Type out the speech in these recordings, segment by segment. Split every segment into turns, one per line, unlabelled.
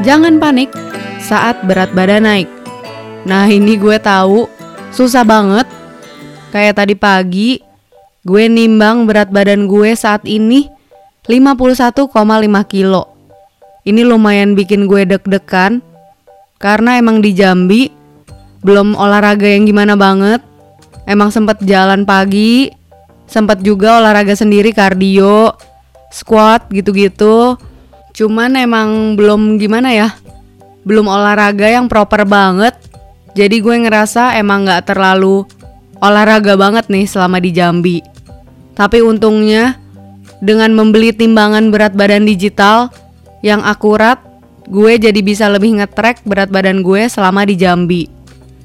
Jangan panik saat berat badan naik. Nah, ini gue tahu susah banget. Kayak tadi pagi, gue nimbang berat badan gue saat ini 51,5 kilo. Ini lumayan bikin gue deg-degan karena emang di Jambi belum olahraga yang gimana banget. Emang sempet jalan pagi, sempet juga olahraga sendiri kardio, squat gitu-gitu. Cuman emang belum gimana ya, belum olahraga yang proper banget. Jadi gue ngerasa emang gak terlalu olahraga banget nih selama di Jambi. Tapi untungnya dengan membeli timbangan berat badan digital yang akurat, gue jadi bisa lebih ngetrack berat badan gue selama di Jambi.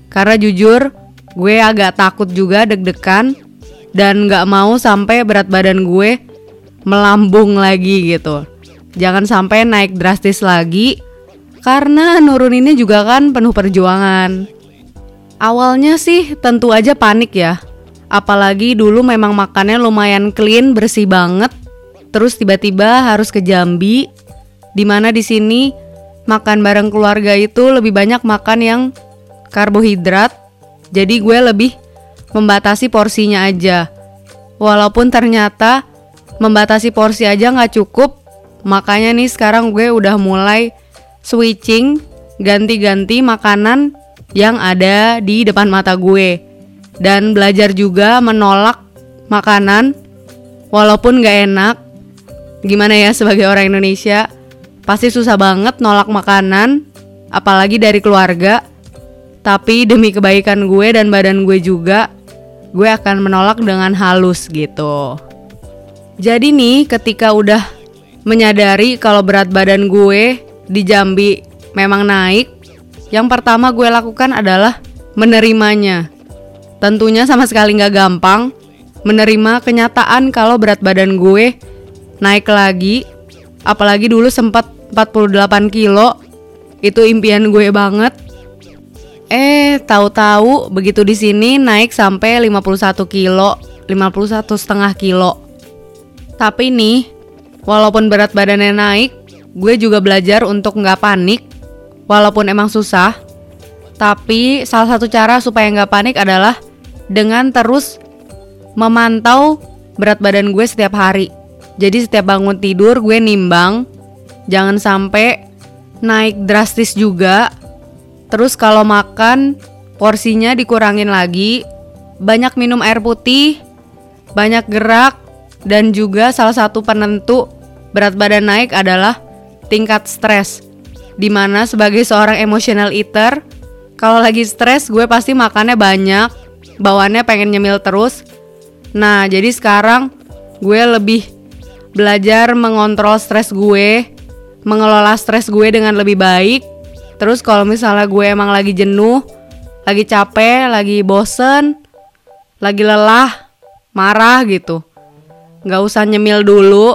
Karena jujur, gue agak takut juga deg-degan dan gak mau sampai berat badan gue melambung lagi gitu. Jangan sampai naik drastis lagi karena nuruninnya juga kan penuh perjuangan. Awalnya sih tentu aja panik ya. Apalagi dulu memang makannya lumayan clean, bersih banget. Terus tiba-tiba harus ke Jambi, di mana di sini makan bareng keluarga itu lebih banyak makan yang karbohidrat. Jadi gue lebih membatasi porsinya aja. Walaupun ternyata membatasi porsi aja nggak cukup, Makanya nih sekarang gue udah mulai switching ganti-ganti makanan yang ada di depan mata gue dan belajar juga menolak makanan walaupun gak enak. Gimana ya sebagai orang Indonesia pasti susah banget nolak makanan apalagi dari keluarga. Tapi demi kebaikan gue dan badan gue juga, gue akan menolak dengan halus gitu. Jadi nih ketika udah menyadari kalau berat badan gue di Jambi memang naik, yang pertama gue lakukan adalah menerimanya. Tentunya sama sekali nggak gampang menerima kenyataan kalau berat badan gue naik lagi, apalagi dulu sempat 48 kilo, itu impian gue banget. Eh, tahu-tahu begitu di sini naik sampai 51 kilo, 51 setengah kilo. Tapi nih, Walaupun berat badannya naik, gue juga belajar untuk nggak panik, walaupun emang susah. Tapi salah satu cara supaya nggak panik adalah dengan terus memantau berat badan gue setiap hari. Jadi setiap bangun tidur gue nimbang, jangan sampai naik drastis juga. Terus kalau makan porsinya dikurangin lagi, banyak minum air putih, banyak gerak, dan juga salah satu penentu berat badan naik adalah tingkat stres. Di mana sebagai seorang emotional eater, kalau lagi stres gue pasti makannya banyak, bawaannya pengen nyemil terus. Nah, jadi sekarang gue lebih belajar mengontrol stres gue, mengelola stres gue dengan lebih baik. Terus kalau misalnya gue emang lagi jenuh, lagi capek, lagi bosen, lagi lelah, marah gitu nggak usah nyemil dulu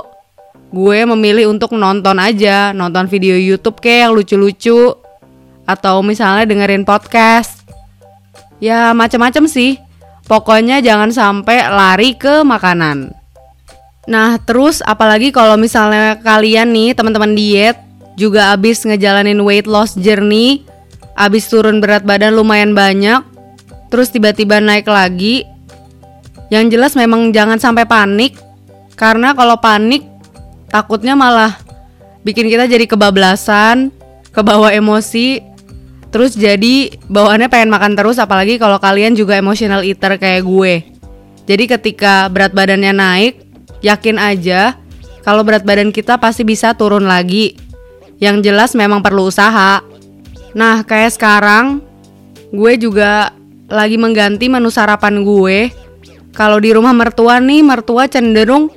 gue memilih untuk nonton aja nonton video YouTube kayak yang lucu-lucu atau misalnya dengerin podcast. Ya macam-macam sih. Pokoknya jangan sampai lari ke makanan. Nah terus apalagi kalau misalnya kalian nih teman-teman diet juga abis ngejalanin weight loss journey abis turun berat badan lumayan banyak terus tiba-tiba naik lagi yang jelas memang jangan sampai panik karena kalau panik takutnya malah bikin kita jadi kebablasan, kebawa emosi, terus jadi bawaannya pengen makan terus apalagi kalau kalian juga emotional eater kayak gue. Jadi ketika berat badannya naik, yakin aja kalau berat badan kita pasti bisa turun lagi. Yang jelas memang perlu usaha. Nah, kayak sekarang gue juga lagi mengganti menu sarapan gue. Kalau di rumah mertua nih, mertua cenderung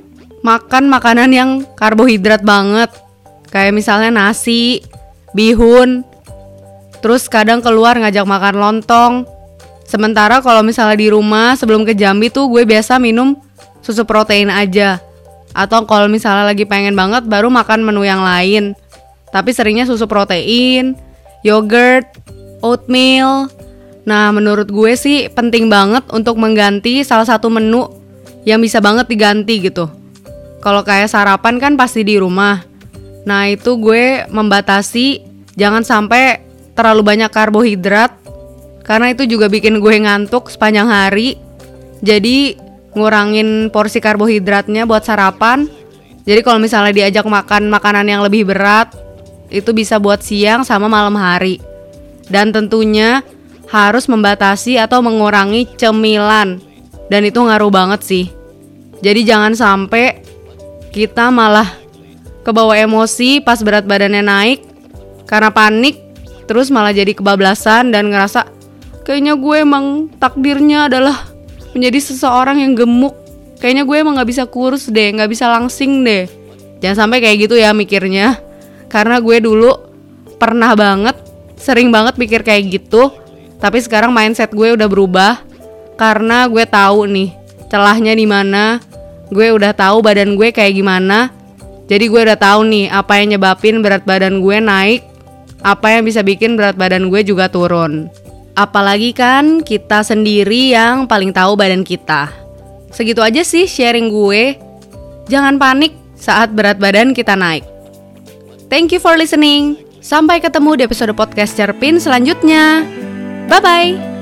makan makanan yang karbohidrat banget. Kayak misalnya nasi, bihun, terus kadang keluar ngajak makan lontong. Sementara kalau misalnya di rumah sebelum ke Jambi tuh gue biasa minum susu protein aja. Atau kalau misalnya lagi pengen banget baru makan menu yang lain. Tapi seringnya susu protein, yogurt, oatmeal. Nah, menurut gue sih penting banget untuk mengganti salah satu menu yang bisa banget diganti gitu. Kalau kayak sarapan kan pasti di rumah. Nah, itu gue membatasi Jangan sampai terlalu banyak karbohidrat karena itu juga bikin gue ngantuk sepanjang hari. Jadi ngurangin porsi karbohidratnya buat sarapan. Jadi kalau misalnya diajak makan makanan yang lebih berat, itu bisa buat siang sama malam hari. Dan tentunya harus membatasi atau mengurangi cemilan. Dan itu ngaruh banget sih. Jadi jangan sampai kita malah kebawa emosi pas berat badannya naik. Karena panik terus malah jadi kebablasan dan ngerasa kayaknya gue emang takdirnya adalah menjadi seseorang yang gemuk. Kayaknya gue emang nggak bisa kurus deh nggak bisa langsing deh. Jangan sampai kayak gitu ya mikirnya. Karena gue dulu pernah banget sering banget mikir kayak gitu. Tapi sekarang mindset gue udah berubah. Karena gue tahu nih celahnya di mana gue udah tahu badan gue kayak gimana jadi gue udah tahu nih apa yang nyebabin berat badan gue naik apa yang bisa bikin berat badan gue juga turun. Apalagi kan kita sendiri yang paling tahu badan kita. Segitu aja sih sharing gue. Jangan panik saat berat badan kita naik. Thank you for listening. Sampai ketemu di episode podcast Cerpin selanjutnya. Bye bye.